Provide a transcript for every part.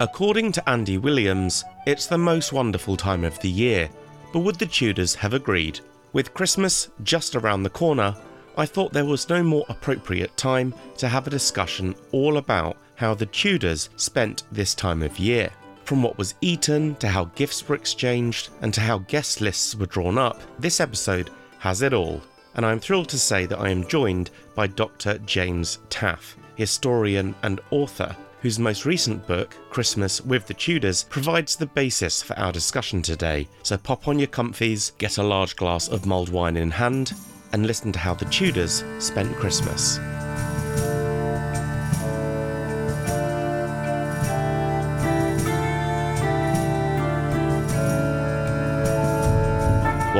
According to Andy Williams, it's the most wonderful time of the year, but would the Tudors have agreed? With Christmas just around the corner, I thought there was no more appropriate time to have a discussion all about how the Tudors spent this time of year. From what was eaten to how gifts were exchanged and to how guest lists were drawn up, this episode has it all. And I'm thrilled to say that I am joined by Dr. James Taffe, historian and author whose most recent book, Christmas with the Tudors, provides the basis for our discussion today. So pop on your comfies, get a large glass of mulled wine in hand, and listen to how the Tudors spent Christmas.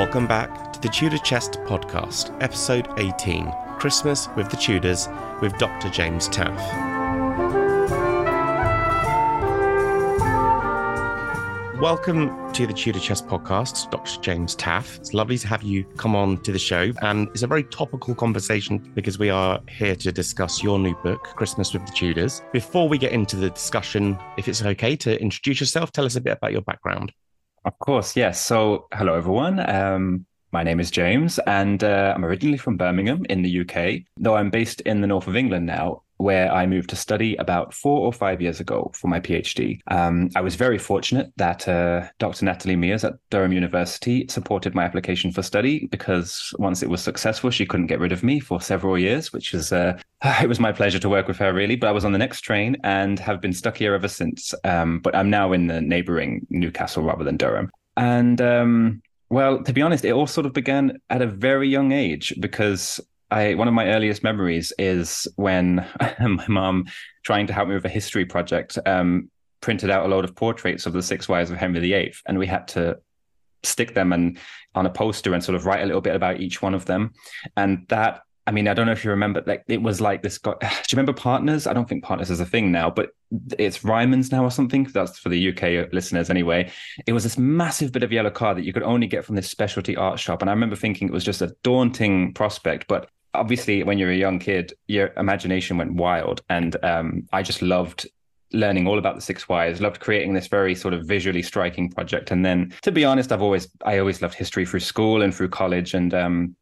Welcome back to the Tudor Chest podcast, episode 18 Christmas with the Tudors, with Dr. James Taffe. Welcome to the Tudor Chest podcast, Dr. James Taffe. It's lovely to have you come on to the show, and it's a very topical conversation because we are here to discuss your new book, Christmas with the Tudors. Before we get into the discussion, if it's okay to introduce yourself, tell us a bit about your background. Of course, yes. So, hello everyone. Um, my name is James, and uh, I'm originally from Birmingham in the UK, though I'm based in the north of England now where I moved to study about four or five years ago for my PhD. Um, I was very fortunate that uh, Dr. Natalie Mears at Durham University supported my application for study because once it was successful, she couldn't get rid of me for several years, which was uh, it was my pleasure to work with her really. But I was on the next train and have been stuck here ever since. Um, but I'm now in the neighboring Newcastle rather than Durham, and. Um, well, to be honest, it all sort of began at a very young age because I one of my earliest memories is when my mom, trying to help me with a history project, um, printed out a load of portraits of the six wives of Henry VIII, and we had to stick them and on a poster and sort of write a little bit about each one of them. And that, I mean, I don't know if you remember, like it was like this. Got, do you remember Partners? I don't think Partners is a thing now, but it's Ryman's now or something. That's for the UK listeners anyway. It was this massive bit of yellow card that you could only get from this specialty art shop, and I remember thinking it was just a daunting prospect, but obviously when you're a young kid your imagination went wild and um, i just loved learning all about the six wives loved creating this very sort of visually striking project and then to be honest i've always i always loved history through school and through college and um,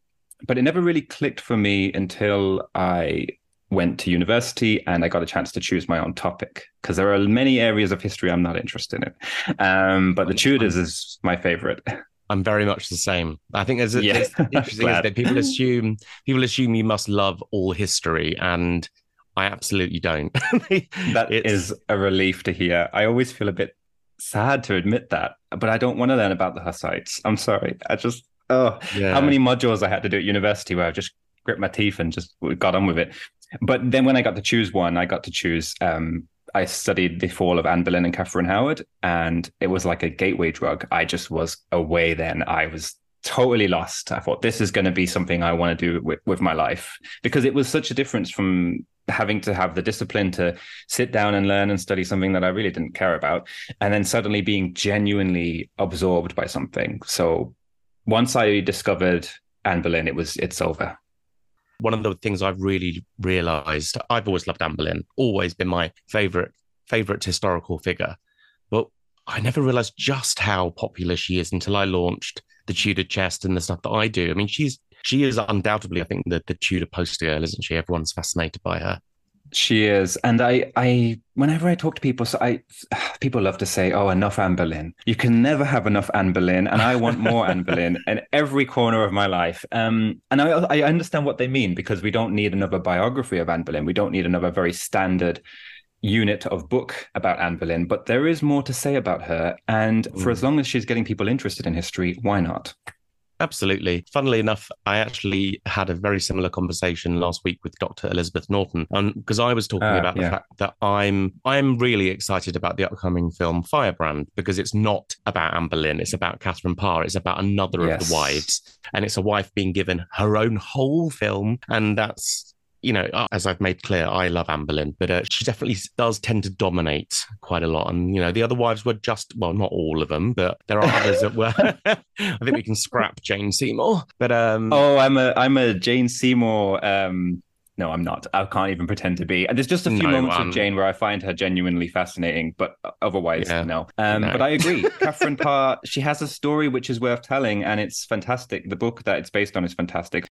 but it never really clicked for me until i went to university and i got a chance to choose my own topic because there are many areas of history i'm not interested in um, but the tudors is my favorite I'm very much the same. I think there's, yeah. interesting is that people assume people assume you must love all history, and I absolutely don't. that it's... is a relief to hear. I always feel a bit sad to admit that, but I don't want to learn about the Hussites. I'm sorry. I just oh, yeah. how many modules I had to do at university where I just grit my teeth and just got on with it. But then when I got to choose one, I got to choose um, I studied the fall of Anne Boleyn and Catherine Howard, and it was like a gateway drug. I just was away then. I was totally lost. I thought this is going to be something I want to do with, with my life because it was such a difference from having to have the discipline to sit down and learn and study something that I really didn't care about, and then suddenly being genuinely absorbed by something. So once I discovered Anne Boleyn, it was it's over one of the things I've really realized, I've always loved Anne Boleyn, always been my favorite favorite historical figure. But I never realized just how popular she is until I launched the Tudor chest and the stuff that I do. I mean, she's she is undoubtedly, I think, the, the Tudor poster girl, isn't she? Everyone's fascinated by her. She is, and I, I, whenever I talk to people, so I, people love to say, "Oh, enough Anne Boleyn." You can never have enough Anne Boleyn, and I want more Anne Boleyn in every corner of my life. Um, and I, I understand what they mean because we don't need another biography of Anne Boleyn. We don't need another very standard unit of book about Anne Boleyn, but there is more to say about her. And for mm. as long as she's getting people interested in history, why not? Absolutely. Funnily enough, I actually had a very similar conversation last week with Dr. Elizabeth Norton, And because um, I was talking uh, about yeah. the fact that I'm I'm really excited about the upcoming film Firebrand because it's not about Anne Boleyn, it's about Catherine Parr, it's about another yes. of the wives, and it's a wife being given her own whole film, and that's you know, uh, as I've made clear, I love Anne Boleyn, but uh, she definitely does tend to dominate quite a lot. And, you know, the other wives were just, well, not all of them, but there are others that were. I think we can scrap Jane Seymour. But, um, oh, I'm a, I'm a Jane Seymour, um, no, I'm not. I can't even pretend to be. And there's just a few no, moments um, with Jane where I find her genuinely fascinating, but otherwise, yeah, no. Um, no. But I agree. Catherine Parr, she has a story which is worth telling, and it's fantastic. The book that it's based on is fantastic.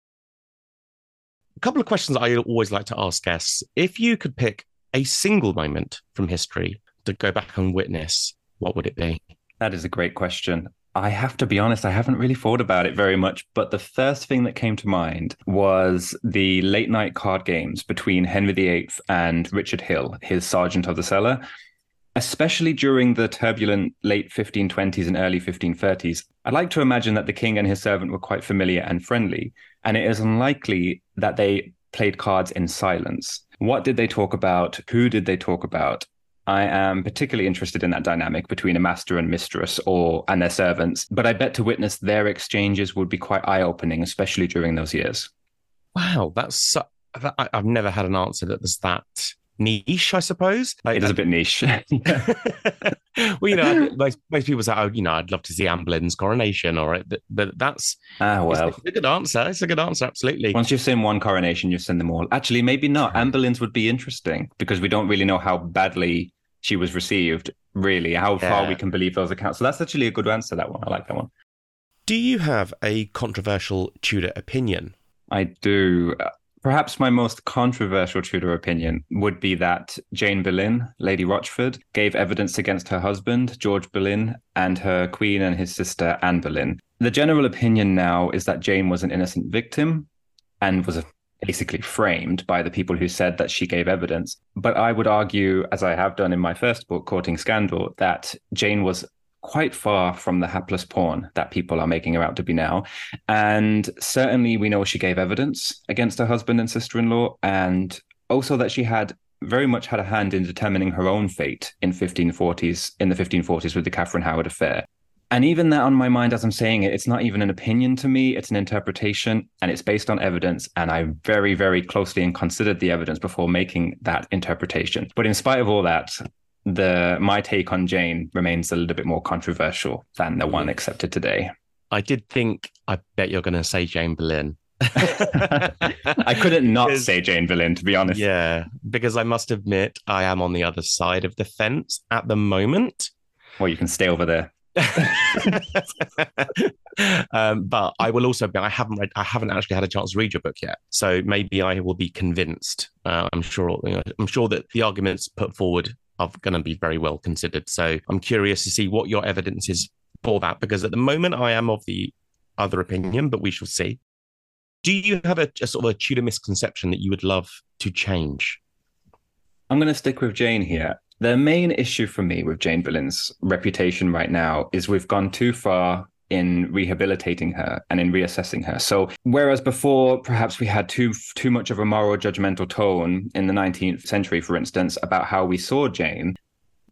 A couple of questions I always like to ask guests. If you could pick a single moment from history to go back and witness, what would it be? That is a great question. I have to be honest, I haven't really thought about it very much. But the first thing that came to mind was the late night card games between Henry VIII and Richard Hill, his sergeant of the cellar. Especially during the turbulent late 1520s and early 1530s, I'd like to imagine that the king and his servant were quite familiar and friendly, and it is unlikely that they played cards in silence. What did they talk about? Who did they talk about? I am particularly interested in that dynamic between a master and mistress or and their servants, but I bet to witness their exchanges would be quite eye-opening, especially during those years. Wow, that's so, that, I've never had an answer that was that niche, I suppose. Like, it is a bit niche. well, you know, most, most people say, "Oh, you know, I'd love to see Anne Boleyn's coronation," or but, but that's ah well, it's a good answer. It's a good answer, absolutely. Once you've seen one coronation, you've seen them all. Actually, maybe not. Anne Boleyn's would be interesting because we don't really know how badly she was received, really, how yeah. far we can believe those accounts. So that's actually a good answer, that one. I like that one. Do you have a controversial Tudor opinion? I do. Perhaps my most controversial Tudor opinion would be that Jane Boleyn, Lady Rochford, gave evidence against her husband, George Boleyn, and her queen and his sister, Anne Boleyn. The general opinion now is that Jane was an innocent victim and was basically framed by the people who said that she gave evidence. But I would argue, as I have done in my first book, Courting Scandal, that Jane was quite far from the hapless pawn that people are making her out to be now. And certainly we know she gave evidence against her husband and sister in law, and also that she had very much had a hand in determining her own fate in 1540s in the 1540s with the Catherine Howard affair. And even that on my mind as I'm saying it, it's not even an opinion to me, it's an interpretation and it's based on evidence. And I very, very closely and considered the evidence before making that interpretation. But in spite of all that, the my take on Jane remains a little bit more controversial than the one accepted today. I did think I bet you're gonna say Jane Boleyn. I couldn't not say Jane Boleyn, to be honest. Yeah, because I must admit I am on the other side of the fence at the moment. Well, you can stay over there. um, but I will also be. I haven't read. I haven't actually had a chance to read your book yet, so maybe I will be convinced. Uh, I'm sure. You know, I'm sure that the arguments put forward are going to be very well considered. So I'm curious to see what your evidence is for that, because at the moment I am of the other opinion, but we shall see. Do you have a, a sort of a Tudor misconception that you would love to change? I'm going to stick with Jane here. The main issue for me with Jane Boleyn's reputation right now is we've gone too far in rehabilitating her and in reassessing her. So whereas before perhaps we had too too much of a moral judgmental tone in the 19th century for instance about how we saw Jane,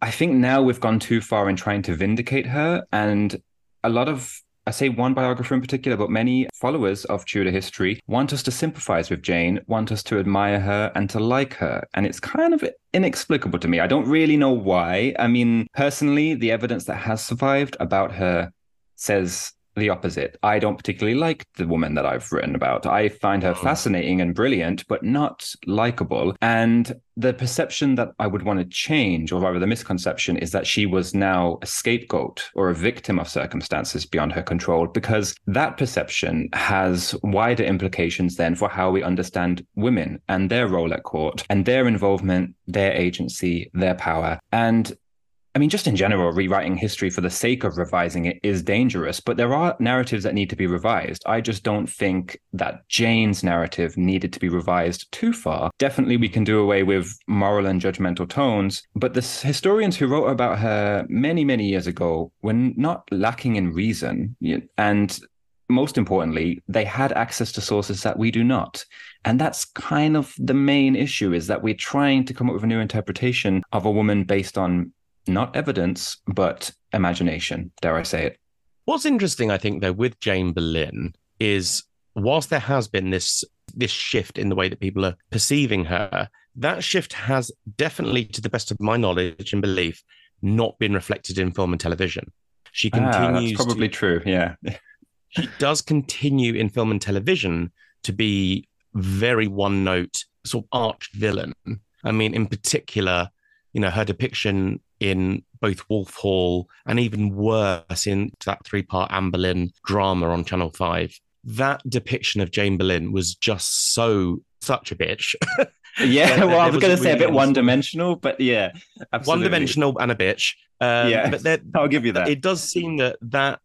I think now we've gone too far in trying to vindicate her and a lot of I say one biographer in particular, but many followers of Tudor history want us to sympathize with Jane, want us to admire her and to like her. And it's kind of inexplicable to me. I don't really know why. I mean, personally, the evidence that has survived about her says the opposite. I don't particularly like the woman that I've written about. I find her hmm. fascinating and brilliant, but not likable. And the perception that I would want to change, or rather the misconception, is that she was now a scapegoat or a victim of circumstances beyond her control, because that perception has wider implications then for how we understand women and their role at court and their involvement, their agency, their power. And I mean, just in general, rewriting history for the sake of revising it is dangerous, but there are narratives that need to be revised. I just don't think that Jane's narrative needed to be revised too far. Definitely, we can do away with moral and judgmental tones, but the historians who wrote about her many, many years ago were not lacking in reason. And most importantly, they had access to sources that we do not. And that's kind of the main issue is that we're trying to come up with a new interpretation of a woman based on not evidence, but imagination, dare I say it. What's interesting, I think, though, with Jane Boleyn is whilst there has been this this shift in the way that people are perceiving her. That shift has definitely, to the best of my knowledge and belief, not been reflected in film and television. She continues. Ah, that's probably to, true. Yeah. she does continue in film and television to be very one note, sort of arch villain. I mean, in particular, you know, her depiction in both Wolf Hall and even worse in that three part Anne Boleyn drama on Channel 5. That depiction of Jane Boleyn was just so, such a bitch. yeah, well, I was going to say a bit one dimensional, but yeah, one dimensional and a bitch. Um, yeah, but there, I'll give you that. It does seem that that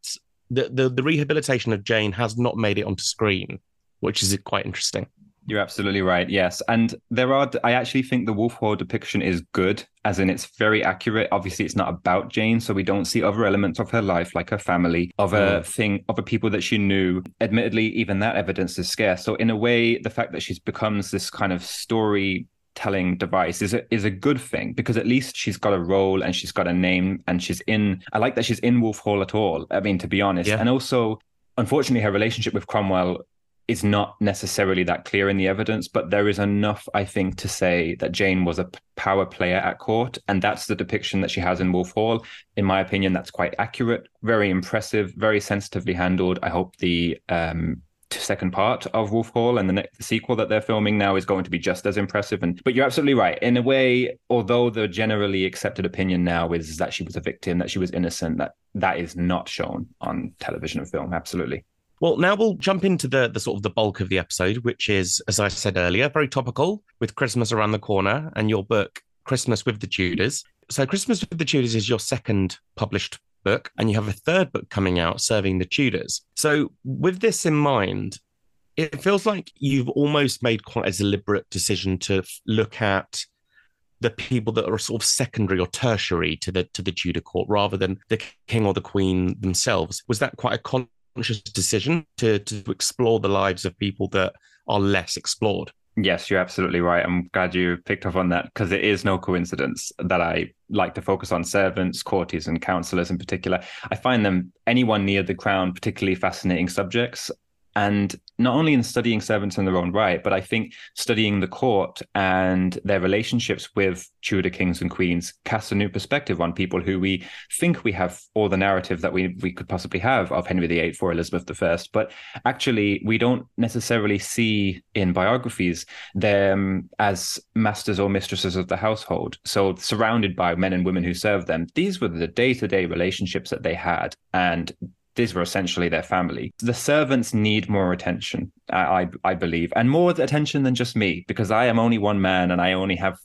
the, the the rehabilitation of Jane has not made it onto screen, which is quite interesting. You're absolutely right. Yes. And there are, I actually think the Wolf Hall depiction is good, as in it's very accurate. Obviously, it's not about Jane. So we don't see other elements of her life, like her family, other mm. thing, other people that she knew. Admittedly, even that evidence is scarce. So, in a way, the fact that she's becomes this kind of story telling device is a, is a good thing because at least she's got a role and she's got a name and she's in I like that she's in Wolf Hall at all. I mean to be honest. Yeah. And also unfortunately her relationship with Cromwell is not necessarily that clear in the evidence, but there is enough, I think, to say that Jane was a power player at court. And that's the depiction that she has in Wolf Hall. In my opinion, that's quite accurate, very impressive, very sensitively handled. I hope the um, second part of Wolf Hall and the, the sequel that they're filming now is going to be just as impressive. And but you're absolutely right. In a way, although the generally accepted opinion now is that she was a victim, that she was innocent, that that is not shown on television and film. Absolutely. Well, now we'll jump into the the sort of the bulk of the episode, which is, as I said earlier, very topical with Christmas around the corner and your book Christmas with the Tudors. So, Christmas with the Tudors is your second published book, and you have a third book coming out, Serving the Tudors. So, with this in mind, it feels like you've almost made quite a deliberate decision to look at the people that are sort of secondary or tertiary to the to the Tudor court rather than the king or the queen themselves. Was that quite a conscious decision to to explore the lives of people that are less explored. Yes, you're absolutely right. I'm glad you picked up on that because it is no coincidence that I like to focus on servants, courtiers, and counselors in particular. I find them anyone near the crown particularly fascinating subjects. And not only in studying servants in their own right, but I think studying the court and their relationships with Tudor kings and queens casts a new perspective on people who we think we have all the narrative that we, we could possibly have of Henry VIII or Elizabeth I. But actually, we don't necessarily see in biographies them as masters or mistresses of the household. So, surrounded by men and women who served them, these were the day to day relationships that they had. And these were essentially their family. The servants need more attention, I, I believe, and more attention than just me, because I am only one man and I only have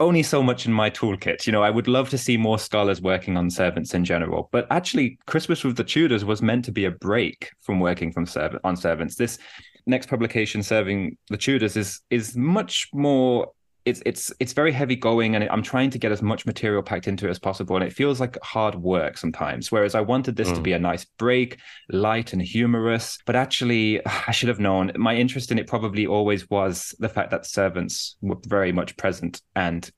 only so much in my toolkit. You know, I would love to see more scholars working on servants in general. But actually, Christmas with the Tudors was meant to be a break from working from serv- on servants. This next publication, serving the Tudors, is is much more it's it's it's very heavy going and i'm trying to get as much material packed into it as possible and it feels like hard work sometimes whereas i wanted this mm. to be a nice break light and humorous but actually i should have known my interest in it probably always was the fact that servants were very much present and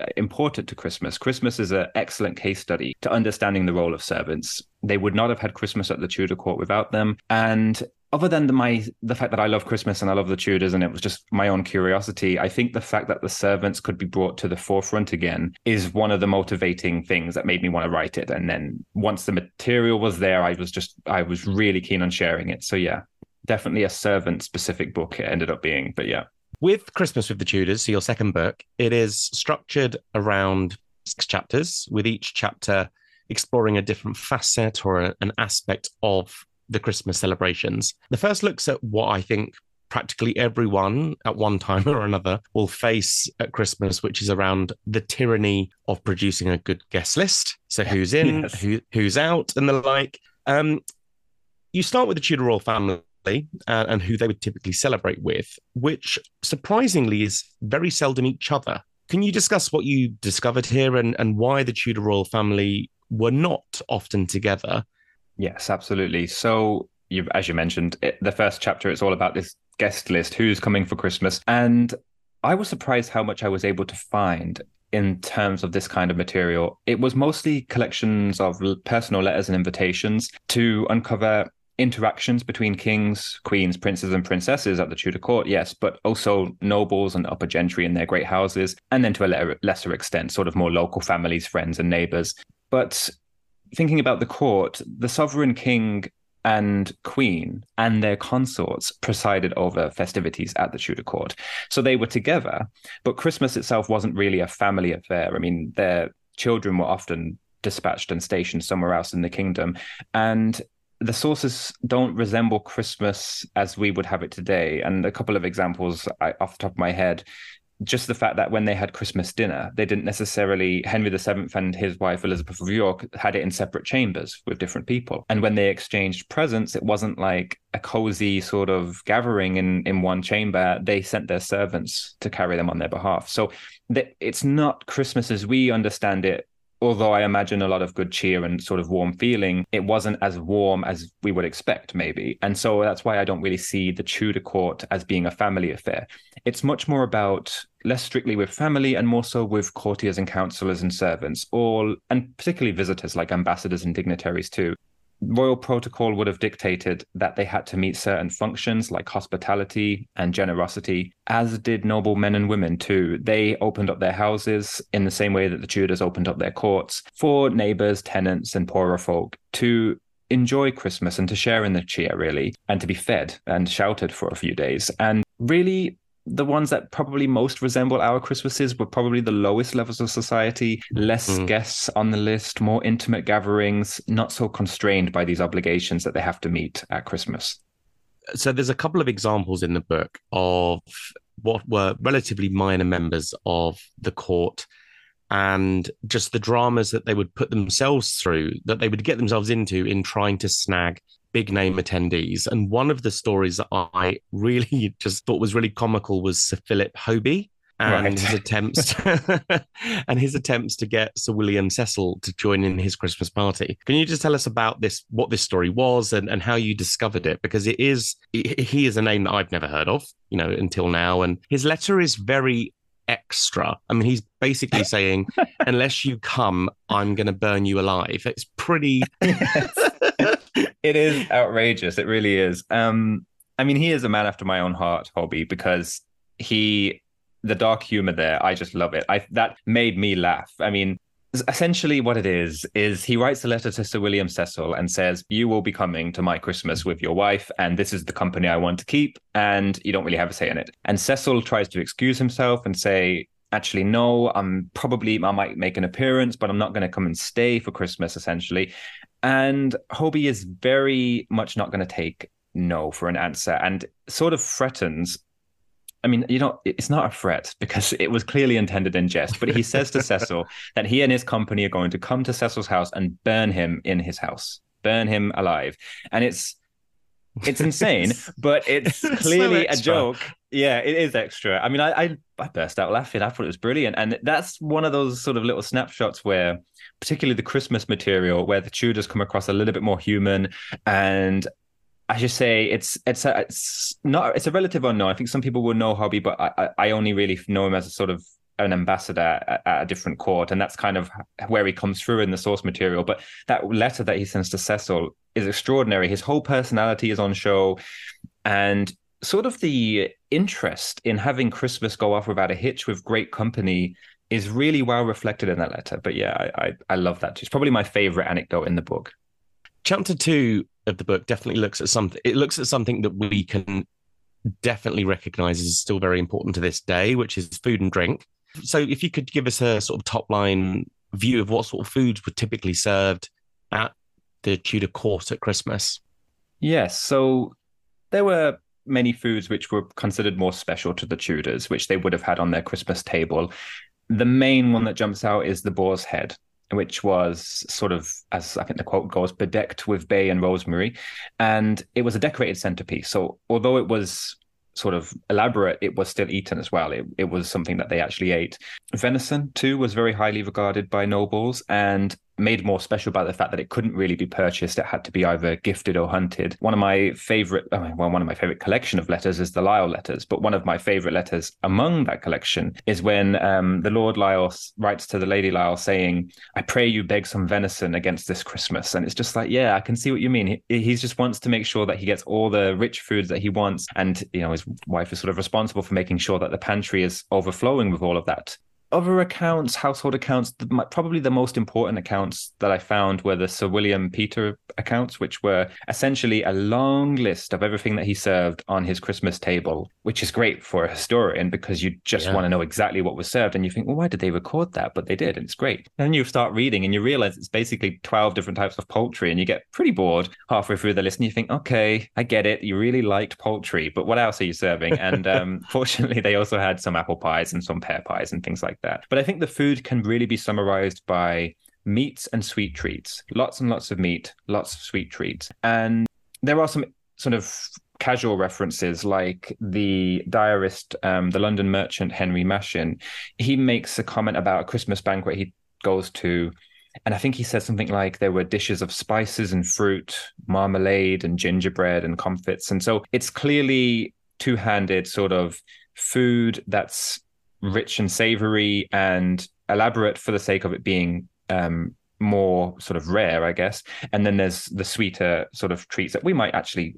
uh, important to Christmas. Christmas is an excellent case study to understanding the role of servants. They would not have had Christmas at the Tudor court without them. And other than the, my the fact that I love Christmas and I love the Tudors and it was just my own curiosity, I think the fact that the servants could be brought to the forefront again is one of the motivating things that made me want to write it. And then once the material was there, I was just I was really keen on sharing it. So yeah, definitely a servant specific book it ended up being. But yeah. With Christmas with the Tudors, so your second book, it is structured around six chapters, with each chapter exploring a different facet or an aspect of the Christmas celebrations. The first looks at what I think practically everyone at one time or another will face at Christmas, which is around the tyranny of producing a good guest list. So who's in, yes. who, who's out, and the like. Um, you start with the Tudor royal family. Uh, and who they would typically celebrate with, which surprisingly is very seldom each other. Can you discuss what you discovered here and, and why the Tudor royal family were not often together Yes, absolutely. So, you, as you mentioned, it, the first chapter, it's all about this guest list who's coming for Christmas. And I was surprised how much I was able to find in terms of this kind of material. It was mostly collections of personal letters and invitations to uncover interactions between kings, queens, princes, and princesses at the Tudor court, yes, but also nobles and upper gentry in their great houses, and then to a lesser extent, sort of more local families, friends, and neighbors. But thinking about the court, the sovereign king and queen and their consorts presided over festivities at the Tudor court. So they were together, but Christmas itself wasn't really a family affair. I mean, their children were often dispatched and stationed somewhere else in the kingdom. And the sources don't resemble Christmas as we would have it today. And a couple of examples I, off the top of my head just the fact that when they had Christmas dinner, they didn't necessarily Henry VII and his wife Elizabeth of York had it in separate chambers with different people. And when they exchanged presents, it wasn't like a cozy sort of gathering in in one chamber. They sent their servants to carry them on their behalf. So it's not Christmas as we understand it although I imagine a lot of good cheer and sort of warm feeling, it wasn't as warm as we would expect, maybe. And so that's why I don't really see the Tudor court as being a family affair. It's much more about less strictly with family and more so with courtiers and counselors and servants, all and particularly visitors like ambassadors and dignitaries too royal protocol would have dictated that they had to meet certain functions like hospitality and generosity, as did noble men and women too. They opened up their houses in the same way that the Tudors opened up their courts for neighbors, tenants, and poorer folk to enjoy Christmas and to share in the cheer, really, and to be fed and sheltered for a few days. And really, the ones that probably most resemble our Christmases were probably the lowest levels of society, less mm. guests on the list, more intimate gatherings, not so constrained by these obligations that they have to meet at Christmas. So there's a couple of examples in the book of what were relatively minor members of the court and just the dramas that they would put themselves through, that they would get themselves into in trying to snag big name attendees. And one of the stories that I really just thought was really comical was Sir Philip Hoby and right. his attempts and his attempts to get Sir William Cecil to join in his Christmas party. Can you just tell us about this, what this story was, and, and how you discovered it? Because it is he is a name that I've never heard of, you know, until now. And his letter is very extra. I mean, he's basically saying, unless you come, I'm going to burn you alive. It's pretty. it is outrageous. It really is. Um, I mean, he is a man after my own heart, Hoby because he, the dark humor there, I just love it. I that made me laugh. I mean, essentially what it is is he writes a letter to Sir William Cecil and says, "You will be coming to my Christmas with your wife, and this is the company I want to keep, and you don't really have a say in it." And Cecil tries to excuse himself and say, actually no i'm probably i might make an appearance but i'm not going to come and stay for christmas essentially and Hoby is very much not going to take no for an answer and sort of threatens. I mean, you know, it's not a threat because it was clearly intended in jest, but he says to Cecil that he and his company are going to come to Cecil's house and burn him in his house, burn him alive. And it's it's insane, but it's clearly so a joke. Yeah, it is extra. I mean, I, I, I burst out laughing. I thought it was brilliant, and that's one of those sort of little snapshots where, particularly the Christmas material, where the Tudors come across a little bit more human, and I should say it's it's a, it's not it's a relative unknown. I think some people will know Hoby, but I I only really know him as a sort of an ambassador at, at, a different court, and that's kind of where he comes through in the source material. But that letter that he sends to Cecil is extraordinary. His whole personality is on show, and sort of the interest in having Christmas go off without a hitch with great company is really well reflected in that letter. But yeah, I I, I love that. Too. It's probably my favorite anecdote in the book. Chapter two of the book definitely looks at something. It looks at something that we can definitely recognize is still very important to this day, which is food and drink. So, if you could give us a sort of top line view of what sort of foods were typically served at the Tudor court at Christmas. Yes. So, there were many foods which were considered more special to the Tudors, which they would have had on their Christmas table. The main one that jumps out is the boar's head, which was sort of, as I think the quote goes, bedecked with bay and rosemary. And it was a decorated centerpiece. So, although it was sort of elaborate, it was still eaten as well. It, it was something that they actually ate. Venison, too, was very highly regarded by nobles. And made more special by the fact that it couldn't really be purchased. It had to be either gifted or hunted. One of my favorite, well, one of my favorite collection of letters is the Lisle letters, but one of my favorite letters among that collection is when um, the Lord Lisle writes to the Lady Lisle saying, I pray you beg some venison against this Christmas. And it's just like, yeah, I can see what you mean. He, he just wants to make sure that he gets all the rich foods that he wants. And, you know, his wife is sort of responsible for making sure that the pantry is overflowing with all of that other accounts, household accounts, the, probably the most important accounts that I found were the Sir William Petre accounts, which were essentially a long list of everything that he served on his Christmas table, which is great for a historian because you just yeah. want to know exactly what was served. And you think, well, why did they record that? But they did, and it's great. And you start reading and you realize it's basically 12 different types of poultry, and you get pretty bored halfway through the list. And you think, okay, I get it. You really liked poultry, but what else are you serving? And um, fortunately, they also had some apple pies and some pear pies and things like that. But I think the food can really be summarized by meats and sweet treats. Lots and lots of meat, lots of sweet treats. And there are some sort of casual references like the diarist, um, the London merchant Henry Machyn. He makes a comment about a Christmas banquet he goes to. And I think he said something like there were dishes of spices and fruit, marmalade and gingerbread and comfits. And so it's clearly two handed sort of food that's rich and savory and elaborate for the sake of it being um, more sort of rare, I guess. And then there's the sweeter sort of treats that we might actually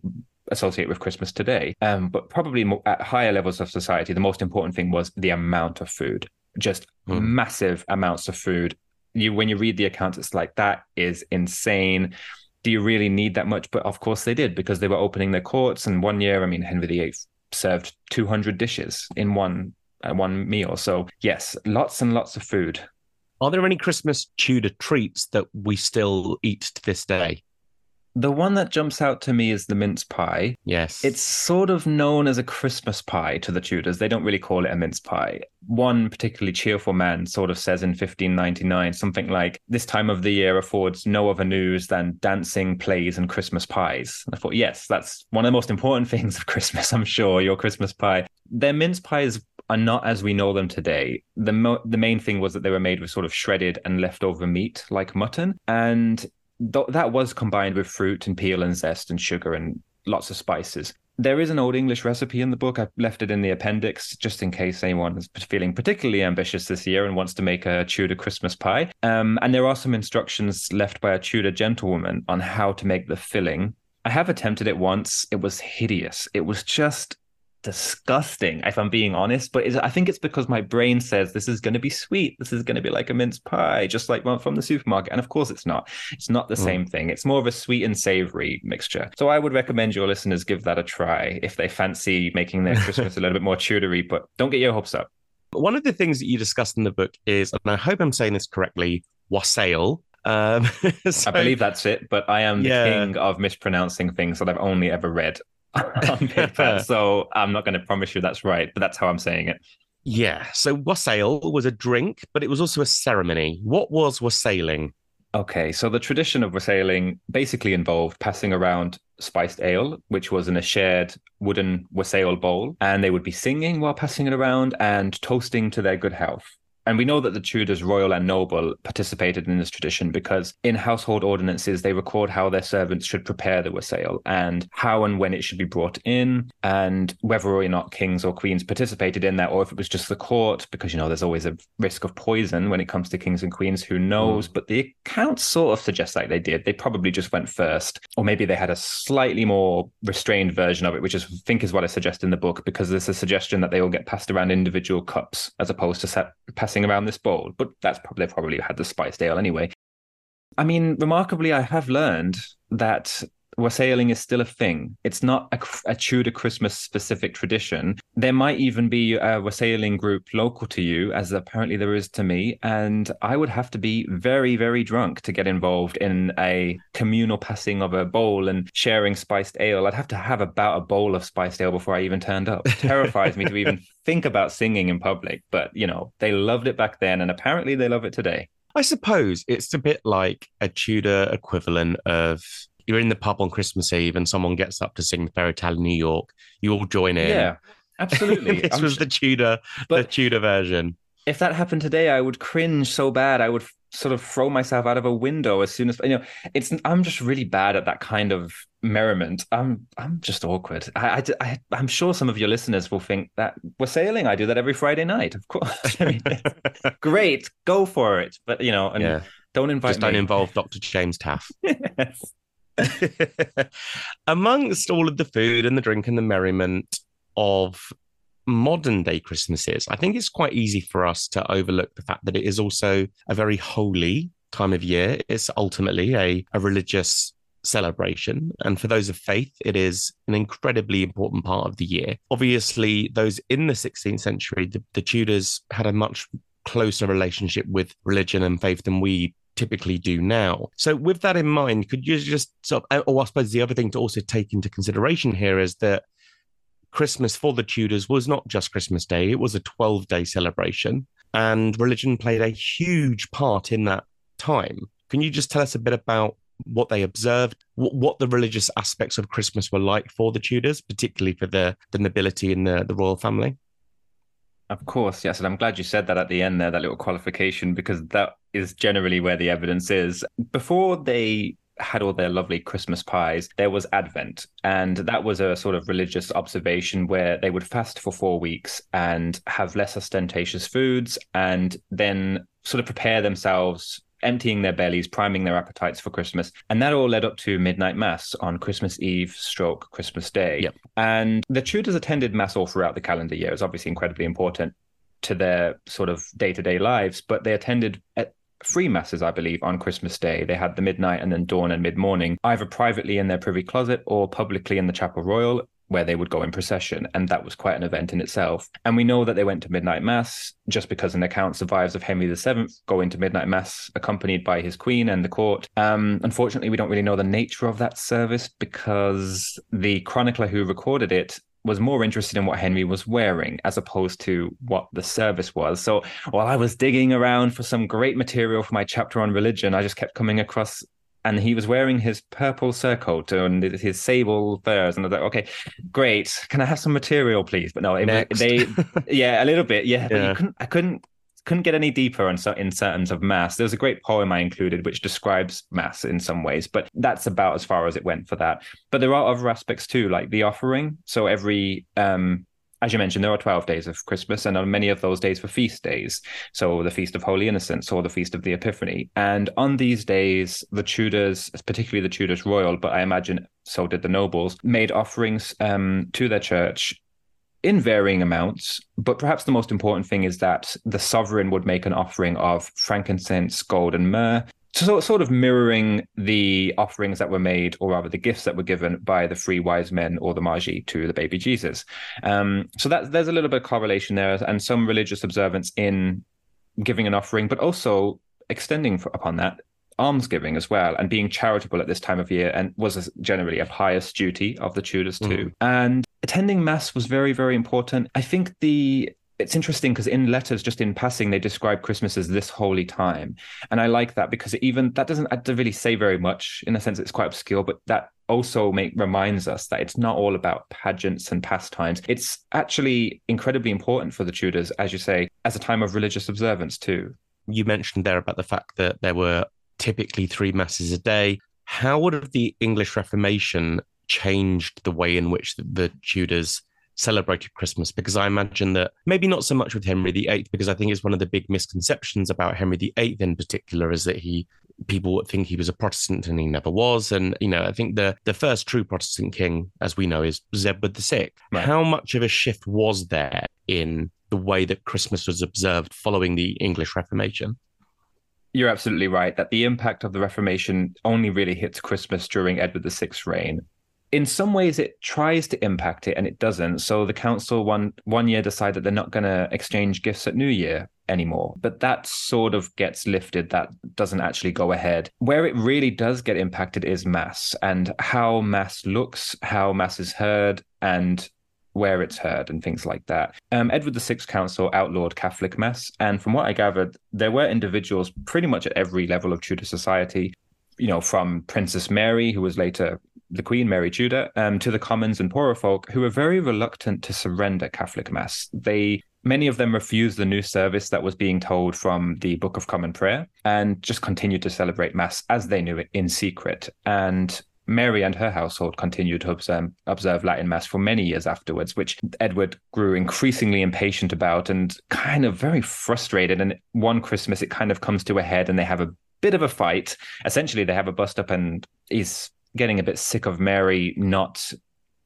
associate with Christmas today. Um, but probably more, at higher levels of society, the most important thing was the amount of food, just mm. massive amounts of food. You when you read the accounts, it's like that is insane. Do you really need that much? But of course they did because they were opening their courts. And one year, I mean, Henry VIII served 200 dishes in one Uh, one meal. So yes, lots and lots of food. Are there any Christmas Tudor treats that we still eat to this day? The one that jumps out to me is the mince pie. Yes. It's sort of known as a Christmas pie to the Tudors. They don't really call it a mince pie. One particularly cheerful man sort of says in 1599 something like, This time of the year affords no other news than dancing, plays, and Christmas pies. And I thought, yes, that's one of the most important things of Christmas, I'm sure, your Christmas pie. Their mince pies are not as we know them today. The mo- the main thing was that they were made with sort of shredded and leftover meat like mutton, and th- that was combined with fruit and peel and zest and sugar and lots of spices. There is an old English recipe in the book. I've left it in the appendix just in case anyone is feeling particularly ambitious this year and wants to make a Tudor Christmas pie. Um, and there are some instructions left by a Tudor gentlewoman on how to make the filling. I have attempted it once. It was hideous. It was just disgusting if i'm being honest but i think it's because my brain says this is going to be sweet this is going to be like a mince pie just like one from the supermarket and of course it's not. It's not the mm. same thing. It's more of a sweet and savory mixture. So i would recommend your listeners give that a try if they fancy making their christmas a little bit more tutory but don't get your hopes up. One of the things that you discussed in the book is and i hope i'm saying this correctly wassail. Um, so, I believe that's it, but I am the yeah. king of mispronouncing things that I've only ever read on paper. so I'm not going to promise you that's right, but that's how I'm saying it. Yeah. So wassail was a drink, but it was also a ceremony. What was wassailing? Okay, so the tradition of wassailing basically involved passing around spiced ale, which was in a shared wooden wassail bowl, and they would be singing while passing it around and toasting to their good health. And we know that the Tudors, royal and noble, participated in this tradition because in household ordinances, they record how their servants should prepare the wassail and how and when it should be brought in, and whether or not kings or queens participated in that, or if it was just the court, because, you know, there's always a risk of poison when it comes to kings and queens, who knows? Mm. But the accounts sort of suggest like they did. They probably just went first, or maybe they had a slightly more restrained version of it, which is, I think is what I suggest in the book, because there's a suggestion that they all get passed around individual cups as opposed to set, passing around this bowl, but that's probably probably had the spiced ale anyway. I mean, remarkably, I have learned that wassailing is still a thing. It's not a, a Tudor Christmas specific tradition. There might even be a wassailing group local to you, as apparently there is to me. And I would have to be very, very drunk to get involved in a communal passing of a bowl and sharing spiced ale. I'd have to have about a bowl of spiced ale before I even turned up. It terrifies me to even think about singing in public. But, you know, they loved it back then, and apparently they love it today. I suppose it's a bit like a Tudor equivalent of you're in the pub on Christmas Eve and someone gets up to sing the fairy tale in New York, you all join in. Yeah, absolutely. this I'm was the Tudor, but the Tudor version. If that happened today, I would cringe so bad. I would sort of throw myself out of a window as soon as you know. It's I'm just really bad at that kind of merriment. I'm I'm just awkward. I, I, I am sure some of your listeners will think that wassailing. I do that every Friday night. Of course, I mean, great, go for it. But you know, and yeah. don't invite. Just me. don't involve Dr. James Taffe. yes. Amongst all of the food and the drink and the merriment of modern day Christmases, I think it's quite easy for us to overlook the fact that it is also a very holy time of year. It's ultimately a, a religious celebration. And for those of faith, it is an incredibly important part of the year. Obviously, those in the 16th century, the, the Tudors had a much closer relationship with religion and faith than we typically do now. So, with that in mind, could you just sort of, or I suppose the other thing to also take into consideration here is that Christmas for the Tudors was not just Christmas Day, it was a 12 day celebration, and religion played a huge part in that time. Can you just tell us a bit about what they observed, what, the religious aspects of Christmas were like for the Tudors, particularly for the, the nobility and the, the royal family? Of course, yes. And I'm glad you said that at the end there, that little qualification, because that is generally where the evidence is. Before they had all their lovely Christmas pies, there was Advent. And that was a sort of religious observation where they would fast for four weeks and have less ostentatious foods and then sort of prepare themselves emptying their bellies, priming their appetites for Christmas. And that all led up to midnight mass on Christmas Eve stroke Christmas Day. Yep. And the Tudors attended mass all throughout the calendar year. It's obviously incredibly important to their sort of day-to-day lives, but they attended at free masses, I believe, on Christmas Day. They had the midnight and then dawn and mid morning, either privately in their privy closet or publicly in the Chapel Royal, where they would go in procession. And that was quite an event in itself. And we know that they went to midnight mass just because an account survives of Henry VII going to midnight mass accompanied by his queen and the court. Um, unfortunately, we don't really know the nature of that service because the chronicler who recorded it was more interested in what Henry was wearing as opposed to what the service was. So while I was digging around for some great material for my chapter on religion, I just kept coming across and he was wearing his purple surcoat and his sable furs. And I was like, okay, great. Can I have some material, please? But no, it, they, yeah, a little bit, yeah. yeah. But couldn't, I couldn't couldn't get any deeper on in terms of mass. There's a great poem I included which describes mass in some ways, but that's about as far as it went for that. But there are other aspects too, like the offering. So every um, as you mentioned, there are 12 days of Christmas, and on many of those days were feast days. So the Feast of Holy Innocents or the Feast of the Epiphany. And on these days, the Tudors, particularly the Tudors royal, but I imagine so did the nobles, made offerings um, to their church in varying amounts. But perhaps the most important thing is that the sovereign would make an offering of frankincense, gold, and myrrh, so sort of mirroring the offerings that were made, or rather the gifts that were given by the three wise men or the Magi to the baby Jesus. Um, so that there's a little bit of correlation there, and some religious observance in giving an offering, but also extending upon that almsgiving as well and being charitable at this time of year and was generally a pious duty of the Tudors too. Mm. And attending mass was very very important. I think the it's interesting because in letters, just in passing, they describe Christmas as this holy time, and I like that because even that doesn't really say very much. In a sense, it's quite obscure, but that also make reminds us that it's not all about pageants and pastimes. It's actually incredibly important for the Tudors, as you say, as a time of religious observance too. You mentioned there about the fact that there were typically three masses a day. How would the English Reformation changed the way in which the Tudors celebrated Christmas because I imagine that maybe not so much with Henry VIII, because I think it's one of the big misconceptions about Henry VIII in particular is that he people think he was a Protestant and he never was. And you know, I think the the first true Protestant king, as we know, is the Sixth. Right. How much of a shift was there in the way that Christmas was observed following the English Reformation? You're absolutely right that the impact of the Reformation only really hits Christmas during Edward VI's reign in some ways it tries to impact it and it doesn't. So the council one one year decide that they're not going to exchange gifts at new year anymore. But that sort of gets lifted. That doesn't actually go ahead. Where it really does get impacted is mass and how mass looks how mass is heard and where it's heard and things like that. Um, Edward VI Council outlawed Catholic Mass, and from what I gathered, there were individuals pretty much at every level of Tudor society you know, from Princess Mary, who was later the Queen Mary Tudor, um, to the commons and poorer folk who were very reluctant to surrender Catholic Mass. They many of them refused the new service that was being told from the Book of Common Prayer and just continued to celebrate Mass as they knew it in secret. And Mary and her household continued to observe, observe, Latin Mass for many years afterwards, which Edward grew increasingly impatient about and kind of very frustrated. And one Christmas, it kind of comes to a head and they have a bit of a fight. Essentially, they have a bust up and he's getting a bit sick of Mary not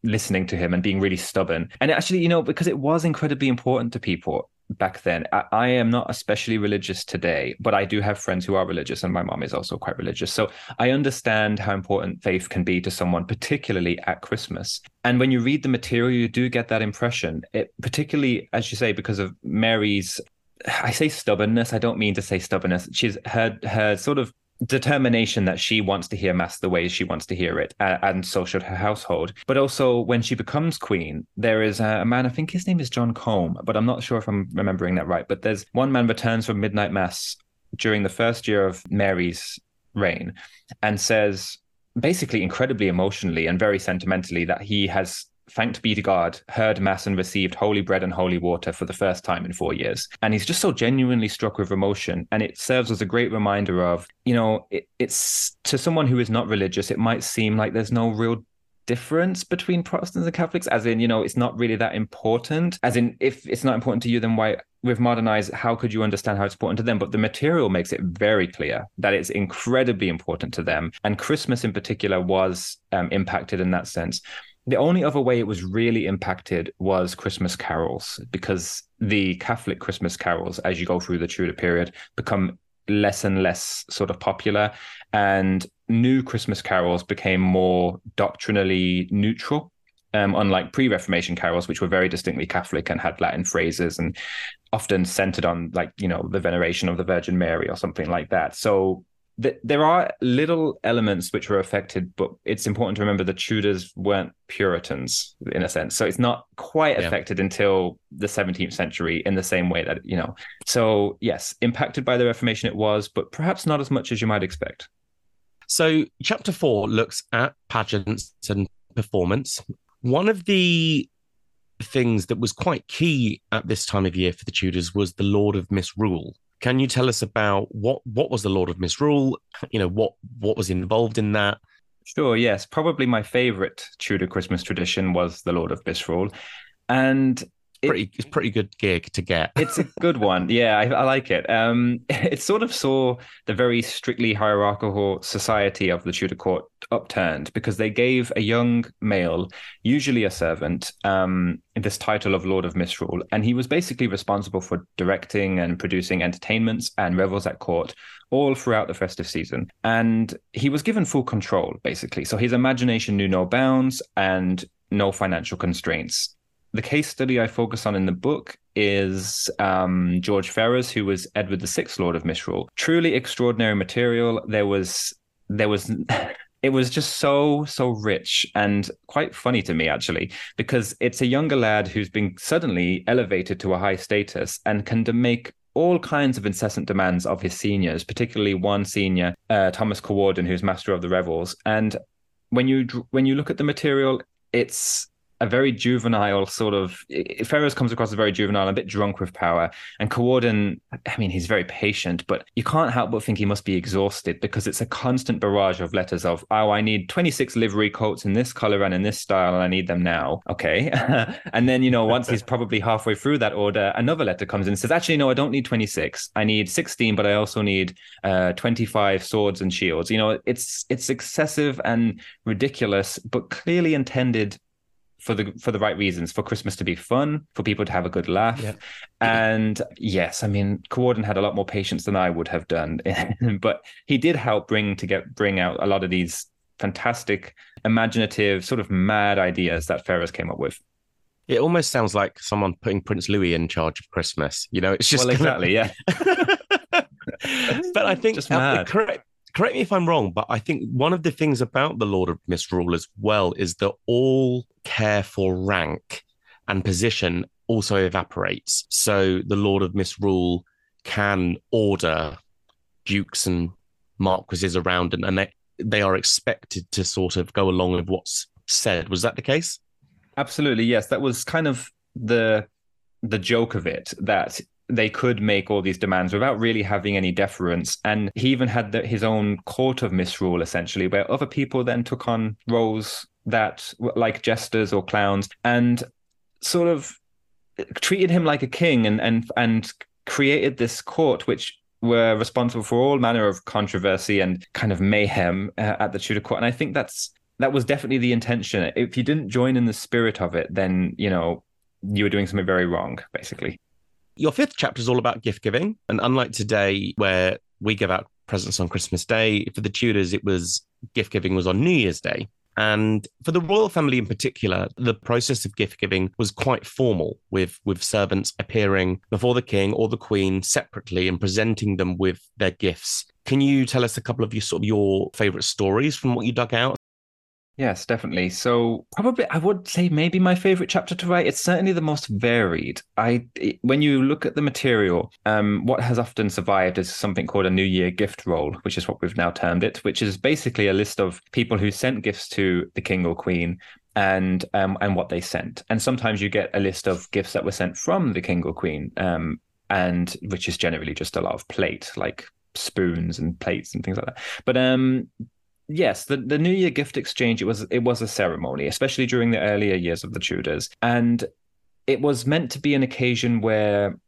listening to him and being really stubborn. And actually, you know, because it was incredibly important to people back then. I, I, am not especially religious today, but I do have friends who are religious, and my mom is also quite religious. So I understand how important faith can be to someone, particularly at Christmas. And when you read the material, you do get that impression. It particularly, as you say, because of Mary's I say stubbornness. I don't mean to say stubbornness. She's her her sort of determination that she wants to hear mass the way she wants to hear it, uh, and so should her household. But also, when she becomes queen, there is a, man, I think his name is John Combe, but I'm not sure if I'm remembering that right. But there's one man returns from midnight mass during the first year of Mary's reign and says, basically incredibly emotionally and very sentimentally, that he has thanked be to God, heard Mass and received holy bread and holy water for the first time in four years. And he's just so genuinely struck with emotion. And it serves as a great reminder of, you know, it, it's to someone who is not religious, it might seem like there's no real difference between Protestants and Catholics, as in, you know, it's not really that important. As in, if it's not important to you, then why, with modern eyes, how could you understand how it's important to them? But the material makes it very clear that it's incredibly important to them. And Christmas in particular was um, impacted in that sense. The only other way it was really impacted was Christmas carols, because the Catholic Christmas carols, as you go through the Tudor period, become less and less sort of popular. And new Christmas carols became more doctrinally neutral. Um, unlike pre-Reformation carols, which were very distinctly Catholic and had Latin phrases and often centered on, like you know, the veneration of the Virgin Mary or something like that. So there are little elements which were affected, but it's important to remember the Tudors weren't Puritans in a sense. So it's not quite yeah. affected until the 17th century in the same way that, you know. So, yes, impacted by the Reformation it was, but perhaps not as much as you might expect. So, chapter four looks at pageants and performance. One of the things that was quite key at this time of year for the Tudors was the Lord of Misrule. Can you tell us about what what was the Lord of Misrule? You know what what was involved in that? Sure. Yes, probably my favorite Tudor Christmas tradition was the Lord of Misrule, and it, pretty it's pretty good gig to get. it's a good one. Yeah, I, I, like it. Um, it sort of saw the very strictly hierarchical society of the Tudor court upturned because they gave a young male, usually a servant, um, this title of Lord of Misrule, and he was basically responsible for directing and producing entertainments and revels at court all throughout the festive season. And he was given full control, basically. So his imagination knew no bounds and no financial constraints the case study I focus on in the book is um, George Ferrers, who was Edward VI Lord of Misrule. Truly extraordinary material. There was there was it was just so so rich and quite funny to me actually because it's a younger lad who's been suddenly elevated to a high status and can make all kinds of incessant demands of his seniors, particularly one senior, uh, Thomas Cawarden, who's master of the revels. And when you when you look at the material, it's a very juvenile sort of Ferrers comes across as very juvenile, a bit drunk with power. And Cawarden, I mean, he's very patient, but you can't help but think he must be exhausted because it's a constant barrage of letters of, oh, I need 26 livery coats in this color and in this style, and I need them now. Okay. and then, you know, once he's probably halfway through that order, another letter comes in and says, actually, no, I don't need 26. I need 16, but I also need uh, 25 swords and shields. You know, it's it's excessive and ridiculous, but clearly intended for the for the right reasons for christmas to be fun for people to have a good laugh. Yeah. and yes i mean Cawarden had a lot more patience than i would have done. But he did help bring to get bring out a lot of these fantastic imaginative sort of mad ideas that Ferrers came up with. It almost sounds like someone putting prince louis in charge of christmas. You know it's just well exactly yeah. But i think just mad. Uh, correct correct me if I'm wrong, but I think one of the things about the Lord of Misrule as well is that all care for rank and position also evaporates. So the Lord of Misrule can order dukes and marquises around, and, and they, they are expected to sort of go along with what's said. Was that the case? Absolutely, yes. That was kind of the the joke of it that they could make all these demands without really having any deference. And he even had the, his own court of misrule, essentially, where other people then took on roles that, like jesters or clowns, and sort of treated him like a king and and and created this court which were responsible for all manner of controversy and kind of mayhem uh, at the Tudor court. And I think that's that was definitely the intention. If you didn't join in the spirit of it, then you know you were doing something very wrong, basically. Your fifth chapter is all about gift giving. And unlike today, where we give out presents on Christmas Day, for the Tudors, it was gift giving was on New Year's Day. And for the royal family in particular, the process of gift giving was quite formal, with, with servants appearing before the king or the queen separately and presenting them with their gifts. Can you tell us a couple of your sort of your favorite stories from what you dug out? Yes, definitely. So probably I would say maybe my favorite chapter to write. It's certainly the most varied. I when you look at the material, um, what has often survived is something called a New Year gift roll, which is what we've now termed it, which is basically a list of people who sent gifts to the king or queen and um, and what they sent. And sometimes you get a list of gifts that were sent from the king or queen, um, and which is generally just a lot of plate, like spoons and plates and things like that. But um, yes, the, the New Year gift exchange it was it was a ceremony, especially during the earlier years of the Tudors, and it was meant to be an occasion where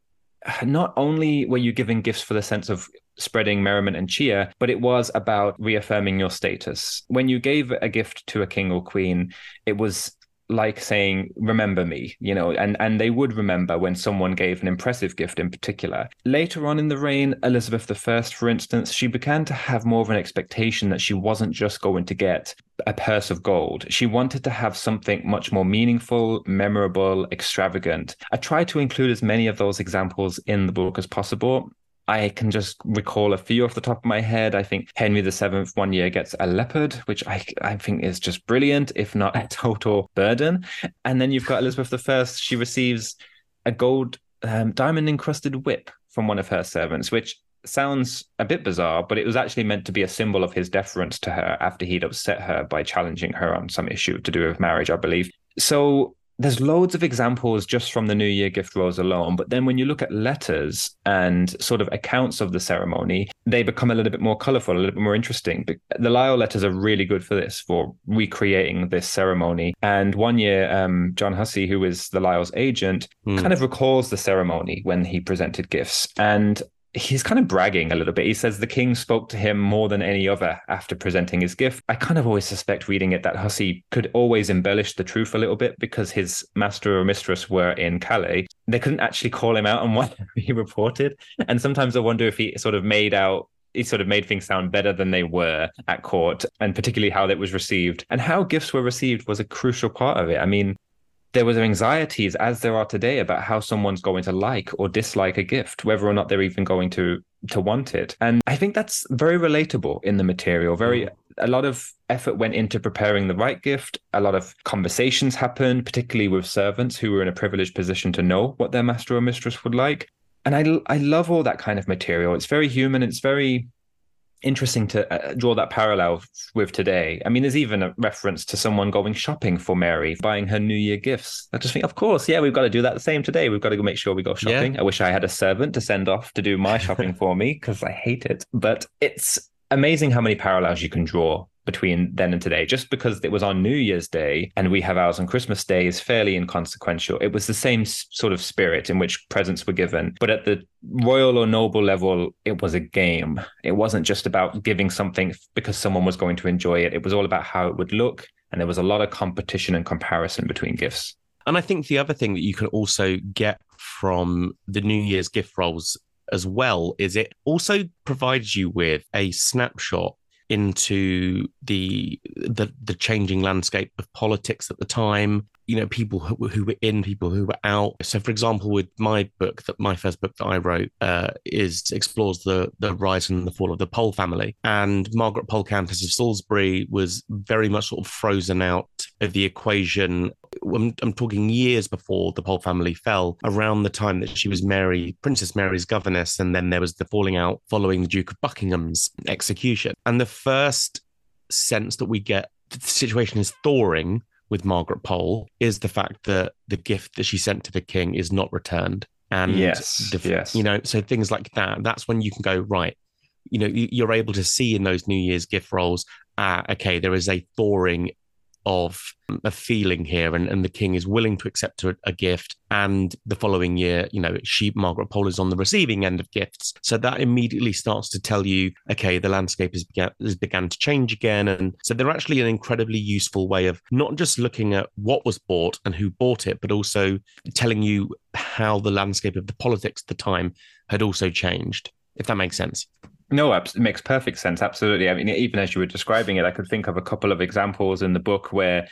not only were you giving gifts for the sense of spreading merriment and cheer, but it was about reaffirming your status. When you gave a gift to a king or queen, it was like saying remember me you know and and they would remember when someone gave an impressive gift in particular. Later on in the reign elizabeth i for instance she began to have more of an expectation that she wasn't just going to get a purse of gold. She wanted to have something much more meaningful memorable extravagant. I tried to include as many of those examples in the book as possible I can just recall a few off the top of my head. I think Henry VII one year gets a leopard, which I I think is just brilliant, if not a total burden. And then you've got Elizabeth I. She receives a gold um, diamond encrusted whip from one of her servants, which sounds a bit bizarre, but it was actually meant to be a symbol of his deference to her after he'd upset her by challenging her on some issue to do with marriage, I believe. So there's loads of examples just from the New Year gift rolls alone. But then when you look at letters and sort of accounts of the ceremony, they become a little bit more colorful, a little bit more interesting. The Lisle letters are really good for this, for recreating this ceremony. And one year, um, John Hussey, who is the Lisle's agent, mm. kind of recalls the ceremony when he presented gifts. And he's kind of bragging a little bit. He says the king spoke to him more than any other after presenting his gift. I kind of always suspect reading it that Hussey could always embellish the truth a little bit because his master or mistress were in Calais. They couldn't actually call him out on what he reported. And sometimes I wonder if he sort of made out he sort of made things sound better than they were at court, and particularly how that was received. And how gifts were received was a crucial part of it. I mean, there was anxieties as there are today about how someone's going to like or dislike a gift whether or not they're even going to to want it. And i think that's very relatable in the material. Very mm-hmm. a lot of effort went into preparing the right gift. A lot of conversations happened particularly with servants who were in a privileged position to know what their master or mistress would like. And i i love all that kind of material. It's very human. It's very interesting to uh, draw that parallel with today. I mean, there's even a reference to someone going shopping for Mary, buying her New Year gifts. I just think, of course, yeah, we've got to do that the same today. We've got to go make sure we go shopping. Yeah. I wish I had a servant to send off to do my shopping for me because I hate it. But it's amazing how many parallels you can draw between then and today. Just because it was on New Year's Day and we have ours on Christmas Day is fairly inconsequential. It was the same sort of spirit in which presents were given, but at the royal or noble level, it was a game. It wasn't just about giving something because someone was going to enjoy it. It was all about how it would look. And there was a lot of competition and comparison between gifts. And I think the other thing that you can also get from the New Year's gift rolls as well is it also provides you with a snapshot into the the the changing landscape of politics at the time you know people who, who, were in people who were out. So for example with my book that my first book that i wrote uh, is explores the the rise and the fall of the pole family. And margaret pole countess of salisbury was very much sort of frozen out of the equation I'm, I'm, talking years before the Pole family fell, around the time that she was Mary, Princess Mary's governess, and then there was the falling out following the Duke of Buckingham's execution. And the first sense that we get the situation is thawing with Margaret Pole is the fact that the gift that she sent to the king is not returned. And yes, the, yes. you know, so things like that, that's when you can go, right, you know, you're able to see in those New Year's gift rolls, ah, okay, there is a thawing of um, a feeling here and, and the king is willing to accept a, a, gift and the following year you know she margaret pole is on the receiving end of gifts. So that immediately starts to tell you okay the landscape has began, has began to change again and so they're actually an incredibly useful way of not just looking at what was bought and who bought it but also telling you how the landscape of the politics at the time had also changed if that makes sense no, it makes perfect sense. Absolutely. I mean, even as you were describing it, I could think of a couple of examples in the book where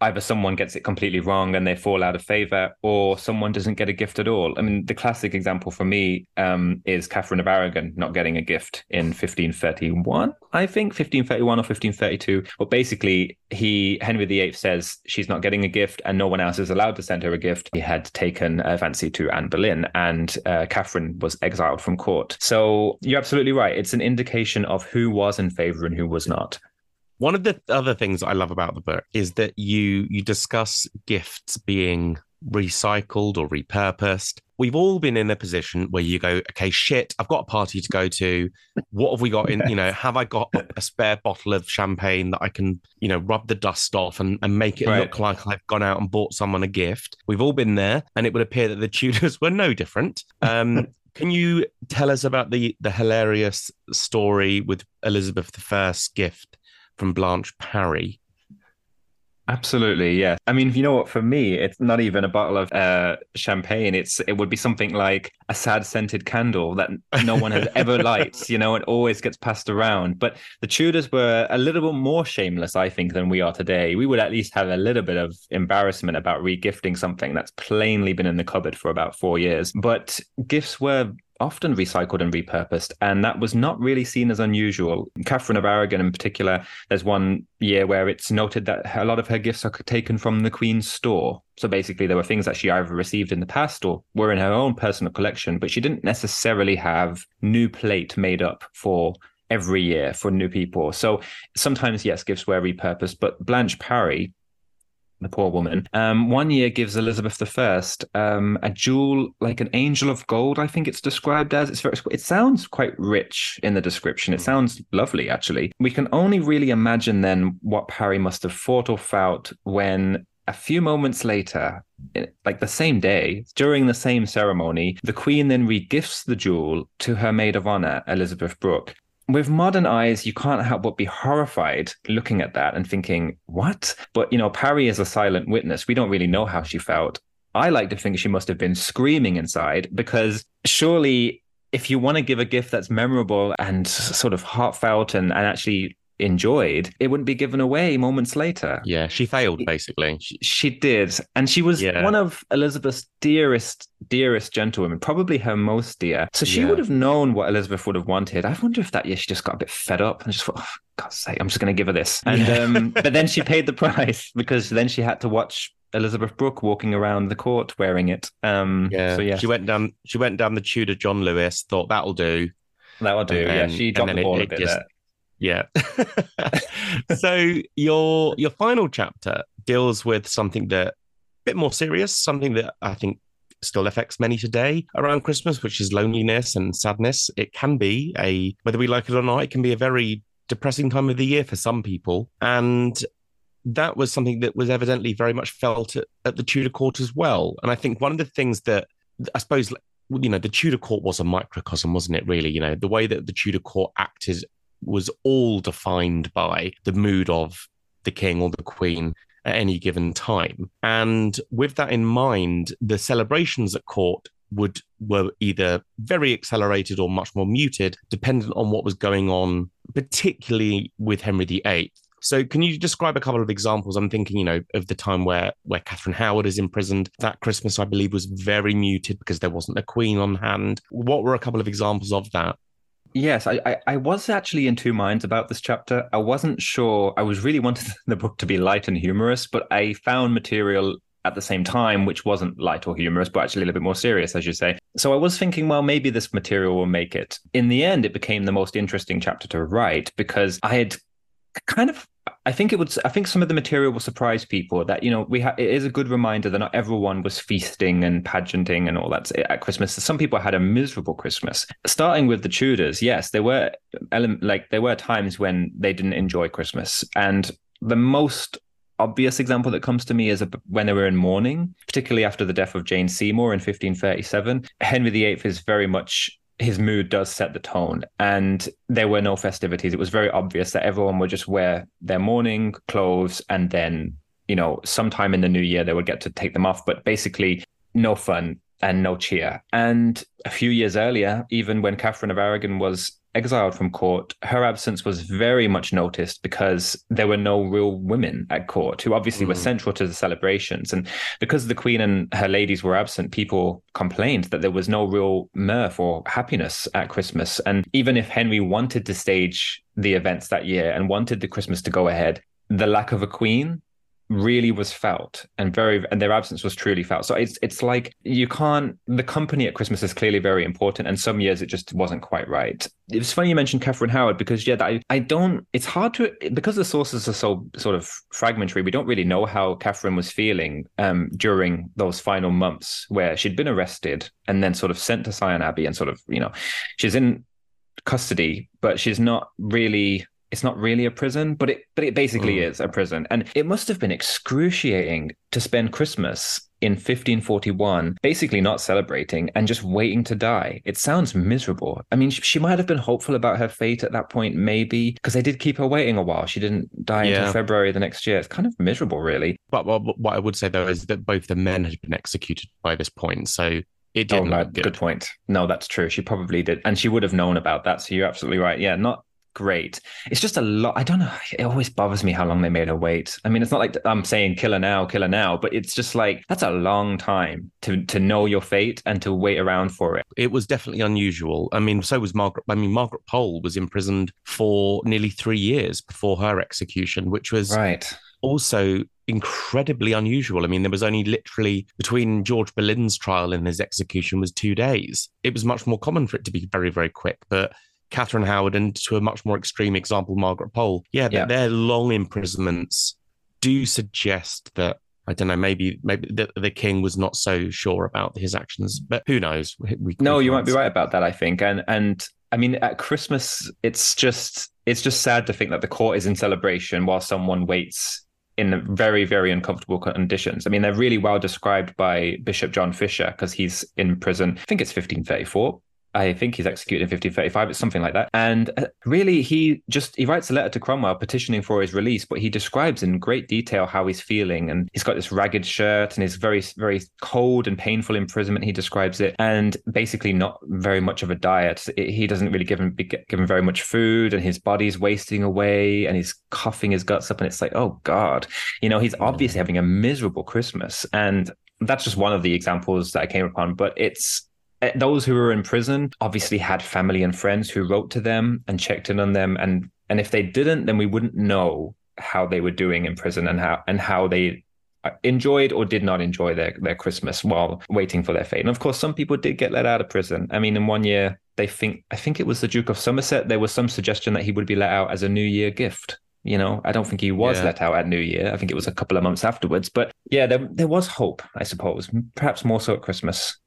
either someone gets it completely wrong and they fall out of favor, or someone doesn't get a gift at all. I mean, the classic example for me um, is Catherine of Aragon not getting a gift in 1531, I think, 1531 or 1532. But basically, he Henry VIII says she's not getting a gift, and no one else is allowed to send her a gift. He had taken a fancy to Anne Boleyn, and uh, Catherine was exiled from court. So you're absolutely right. It's an indication of who was in favor and who was not. One of the other things I love about the book is that you you discuss gifts being recycled or repurposed. We've all been in a position where you go, okay, shit, I've got a party to go to. What have we got in, you know, have I got a spare bottle of champagne that I can, you know, rub the dust off and, and make it right. look like I've gone out and bought someone a gift? We've all been there, and it would appear that the Tudors were no different. Um, can you tell us about the the hilarious story with Elizabeth I's gift from Blanche Parry. Absolutely, yeah. I mean, you know what? For me, it's not even a bottle of uh, champagne. It's it would be something like a sad scented candle that no one has ever lights. You know, it always gets passed around. But the Tudors were a little bit more shameless, I think, than we are today. We would at least have a little bit of embarrassment about regifting something that's plainly been in the cupboard for about four years. But gifts were often recycled and repurposed, and that was not really seen as unusual. Catherine of Aragon, in particular, there's one year where it's noted that a lot of her gifts are taken from the Queen's store. So basically, there were things that she either received in the past or were in her own personal collection, but she didn't necessarily have new plate made up for every year for new people. So sometimes, yes, gifts were repurposed, but Blanche Parry, the poor woman. Um, one year gives Elizabeth I um, a jewel like an angel of gold. I think it's described as. It's very, it sounds quite rich in the description. It sounds lovely, actually. We can only really imagine then what Parry must have thought or felt when a few moments later, like the same day, during the same ceremony, the Queen then regifts the jewel to her maid of honor, Elizabeth Brooke with modern eyes, you can't help but be horrified looking at that and thinking, what? But, you know, Parry is a silent witness. We don't really know how she felt. I like to think she must have been screaming inside because surely if you want to give a gift that's memorable and sort of heartfelt and, and actually enjoyed, it wouldn't be given away moments later. Yeah, she failed basically. She, she did, and she was yeah. one of Elizabeth's dearest, dearest gentlewomen, probably her most dear. So she yeah. would have known what Elizabeth would have wanted. I wonder if that year she just got a bit fed up and just thought, oh, God's sake, I'm just going to give her this. And yeah. um, but then she paid the price because then she had to watch Elizabeth Brooke walking around the court wearing it. Um, yeah. So yeah, she went down. She went down the Tudor John Lewis. Thought that'll do. That'll do. Then, yeah, she dropped the ball it, a bit just, there. Yeah. so your your final chapter deals with something that a bit more serious, something that I think still affects many today around Christmas, which is loneliness and sadness. It can be a whether we like it or not, it can be a very depressing time of the year for some people. And that was something that was evidently very much felt at, at the Tudor court as well. And I think one of the things that I suppose you know the Tudor court was a microcosm, wasn't it? Really, you know the way that the Tudor court acted was all defined by the mood of the king or the queen at any given time. And with that in mind, the celebrations at court would were either very accelerated or much more muted, dependent on what was going on, particularly with Henry VIII. So, can you describe a couple of examples? I'm thinking, you know, of the time where where Catherine Howard is imprisoned. That Christmas, I believe, was very muted because there wasn't a queen on hand. What were a couple of examples of that? Yes, I, I, I, was actually in two minds about this chapter. I wasn't sure. I was really wanted the book to be light and humorous, but I found material at the same time which wasn't light or humorous, but actually a little bit more serious, as you say. So I was thinking, well, maybe this material will make it. In the end, it became the most interesting chapter to write because I had kind of I think it would. I think some of the material will surprise people. That you know, we ha- it is a good reminder that not everyone was feasting and pageanting and all that at Christmas. Some people had a miserable Christmas. Starting with the Tudors, yes, there were like there were times when they didn't enjoy Christmas, and the most obvious example that comes to me is when they were in mourning, particularly after the death of Jane Seymour in 1537. Henry VIII is very much his mood does set the tone. And there were no festivities. It was very obvious that everyone would just wear their mourning clothes and then, you know, sometime in the new year they would get to take them off. But basically, no fun and no cheer. And a few years earlier, even when Catherine of Aragon was exiled from court, her absence was very much noticed because there were no real women at court who obviously mm. were central to the celebrations. And because the Queen and her ladies were absent, people complained that there was no real mirth or happiness at Christmas. And even if Henry wanted to stage the events that year and wanted the Christmas to go ahead, the lack of a queen really was felt and very and their absence was truly felt. So it's it's like you can't the company at christmas is clearly very important and some years it just wasn't quite right. It was funny you mentioned catherine howard because yeah i, I don't it's hard to because the sources are so sort of fragmentary we don't really know how catherine was feeling um, during those final months where she'd been arrested and then sort of sent to Syon Abbey and sort of you know she's in custody but she's not really it's not really a prison, but it but it basically mm. is a prison. And it must have been excruciating to spend Christmas in 1541 basically not celebrating and just waiting to die. It sounds miserable. I mean, she might have been hopeful about her fate at that point, maybe, because they did keep her waiting a while. She didn't die yeah. until February the next year. It's kind of miserable, really. But, what I would say, though, is that both the men had been executed by this point. So it didn't. Oh, good. good point. No, that's true. She probably did. And she would have known about that. So you're absolutely right. Yeah, not great. It's just a lot. I don't know. It always bothers me how long they made her wait. I mean, it's not like I'm saying kill her now, kill her now, but it's just like that's a long time to to know your fate and to wait around for it. It was definitely unusual. I mean, so was Margaret. I mean, Margaret Pole was imprisoned for nearly three years before her execution, which was right. Also, incredibly unusual. I mean, there was only literally between George Boleyn's trial and his execution was two days. It was much more common for it to be very, very quick. But Catherine Howard and to a much more extreme example, Margaret Pole. Yeah, yeah. their long imprisonments do suggest that I don't know. Maybe maybe the, the, king was not so sure about his actions, but who knows? We, no, we you might be right about that. I think, and and I mean, at Christmas, it's just it's just sad to think that the court is in celebration while someone waits in very very uncomfortable conditions. I mean, they're really well described by Bishop John Fisher because he's in prison. I think it's 1534 I think he's executed in 1535. It's something like that. And uh, really, he just he writes a letter to Cromwell petitioning for his release, but he describes in great detail how he's feeling. And he's got this ragged shirt and his very very cold and painful imprisonment. He describes it, and basically not very much of a diet. He doesn't really give him give him very much food, and his body's wasting away, and he's coughing his guts up. And it's like, oh God, you know, he's obviously having a miserable Christmas. And that's just one of the examples that I came upon. But it's those who were in prison obviously had family and friends who wrote to them and checked in on them. And and if they didn't then we wouldn't know how they were doing in prison and how and how they uh, enjoyed or did not enjoy their their christmas while waiting for their fate. And of course some people did get let out of prison. I mean in one year they think i think it was the duke of somerset there was some suggestion that he would be let out as a new year gift. You know i don't think he was yeah. let out at new year. I think it was a couple of months afterwards. But yeah there, there was hope i suppose. Perhaps more so at christmas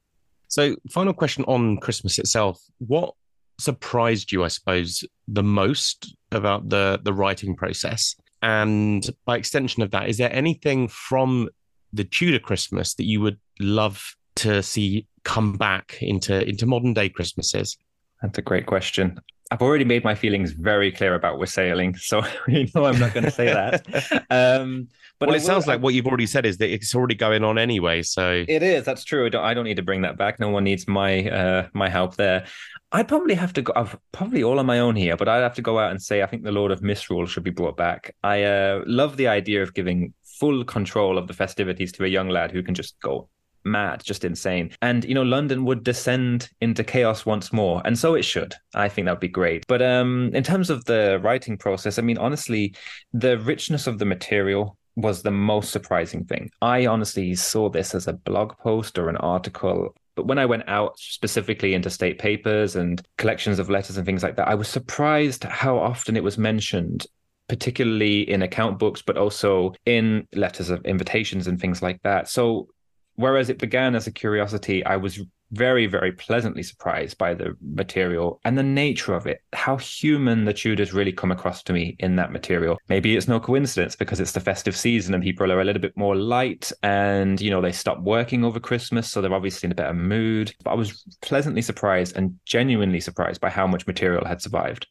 so, final question on Christmas itself. What surprised you, I suppose, the most about the the writing process? And by extension of that, is there anything from the Tudor Christmas that you would love to see come back into into modern day Christmases? That's a great question. I've already made my feelings very clear about wassailing, so you know I'm not going to say that. Um, but well, it, sounds like what you've already said is that it's already going on anyway. So it is. That's true. I don't, I don't need to bring that back. No one needs my uh, my help there. I'd probably have to go. I've probably all on my own here, but I'd have to go out and say I think the Lord of Misrule should be brought back. I uh, love the idea of giving full control of the festivities to a young lad who can just go mad, just insane. And you know, London would descend into chaos once more, and so it should. I think that would be great. But um, in terms of the writing process, I mean, honestly, the richness of the material was the most surprising thing. I honestly saw this as a blog post or an article. But when I went out specifically into state papers and collections of letters and things like that, I was surprised how often it was mentioned particularly in account books, but also in letters of invitations and things like that. So, whereas it began as a curiosity, I was very, very pleasantly surprised by the material and the nature of it, how human the Tudors really come across to me in that material. Maybe it's no coincidence because it's the festive season and people are a little bit more light and, you know, they stop working over Christmas. So they're obviously in a better mood. But I was pleasantly surprised and genuinely surprised by how much material had survived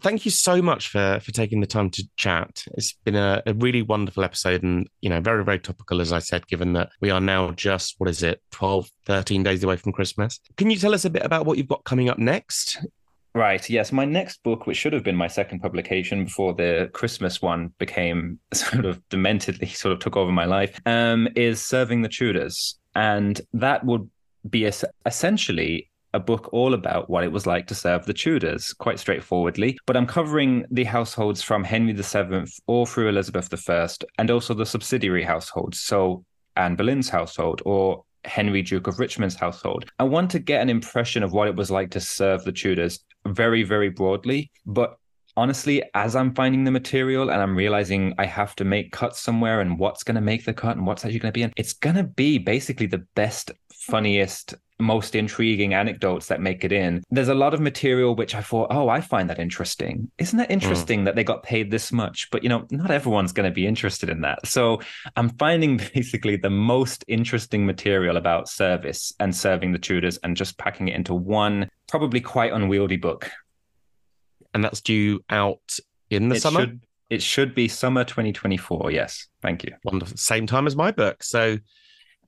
thank you so much for for taking the time to chat. It's been a, a, really wonderful episode and, you know, very, very topical, as I said, given that we are now just, what is it, 12, 13 days away from Christmas. Can you tell us a bit about what you've got coming up next? Right. Yes. My next book, which should have been my second publication before the Christmas one became sort of dementedly sort of took over my life, um, is Serving the Tudors. And that would be essentially a book all about what it was like to serve the Tudors, quite straightforwardly. But I'm covering the households from Henry VII all through Elizabeth I, and also the subsidiary households. So Anne Boleyn's household or Henry Duke of Richmond's household. I want to get an impression of what it was like to serve the Tudors very, very broadly. But honestly, as I'm finding the material and I'm realizing I have to make cuts somewhere and what's going to make the cut and what's actually going to be in, it's going to be basically the best, funniest, most intriguing anecdotes that make it in. There's a lot of material which I thought, oh, I find that interesting. Isn't that hmm. interesting mm. that they got paid this much? But you know, not everyone's going to be interested in that. So I'm finding basically the most interesting material about service and serving the Tudors and just packing it into one probably quite unwieldy book. And that's due out in the it summer? Should, it should be summer 2024. Yes. Thank you. Wonderful. Same time as my book. So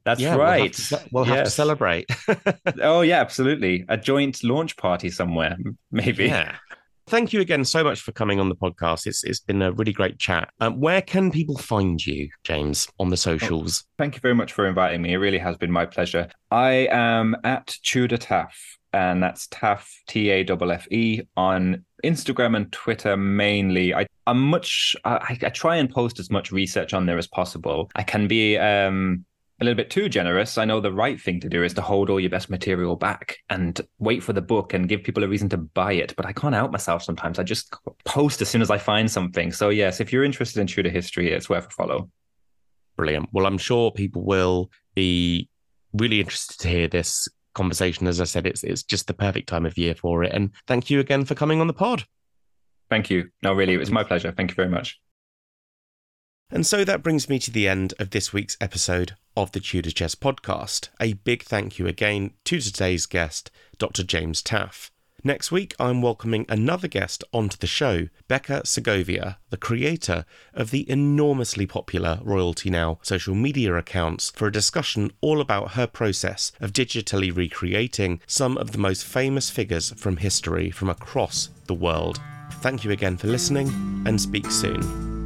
that's yeah, right. We'll have to, we'll yes. have to celebrate. oh yeah, absolutely. A joint launch party somewhere, maybe. Yeah. Thank you again so much for coming on the podcast. It's it's been a really great chat. Um, where can people find you, James, on the socials? Oh, thank you very much for inviting me. It really has been my pleasure. I am at Tudor Taffe, and that's Taffe T A F F E on Instagram and Twitter mainly. I, I'm much. I, I try and post as much research on there as possible. I can be um a little bit too generous, I know the right thing to do is to hold all your best material back and wait for the book and give people a reason to buy it. But I can't out myself sometimes. I just post as soon as I find something. So, yes, if you're interested in Tudor history, it's worth a follow. Brilliant. Well, I'm sure people will be really interested to hear this conversation. As I said, it's it's just the perfect time of year for it. And thank you again for coming on the pod. Thank you. No, really, it was my pleasure. Thank you very much. And so that brings me to the end of this week's episode of the Tudor Chess podcast. A big thank you again to today's guest, Dr. James Taffe. Next week, I'm welcoming another guest onto the show, Becca Segovia, the creator of the enormously popular Royalty Now social media accounts, for a discussion all about her process of digitally recreating some of the most famous figures from history from across the world. Thank you again for listening, and speak soon.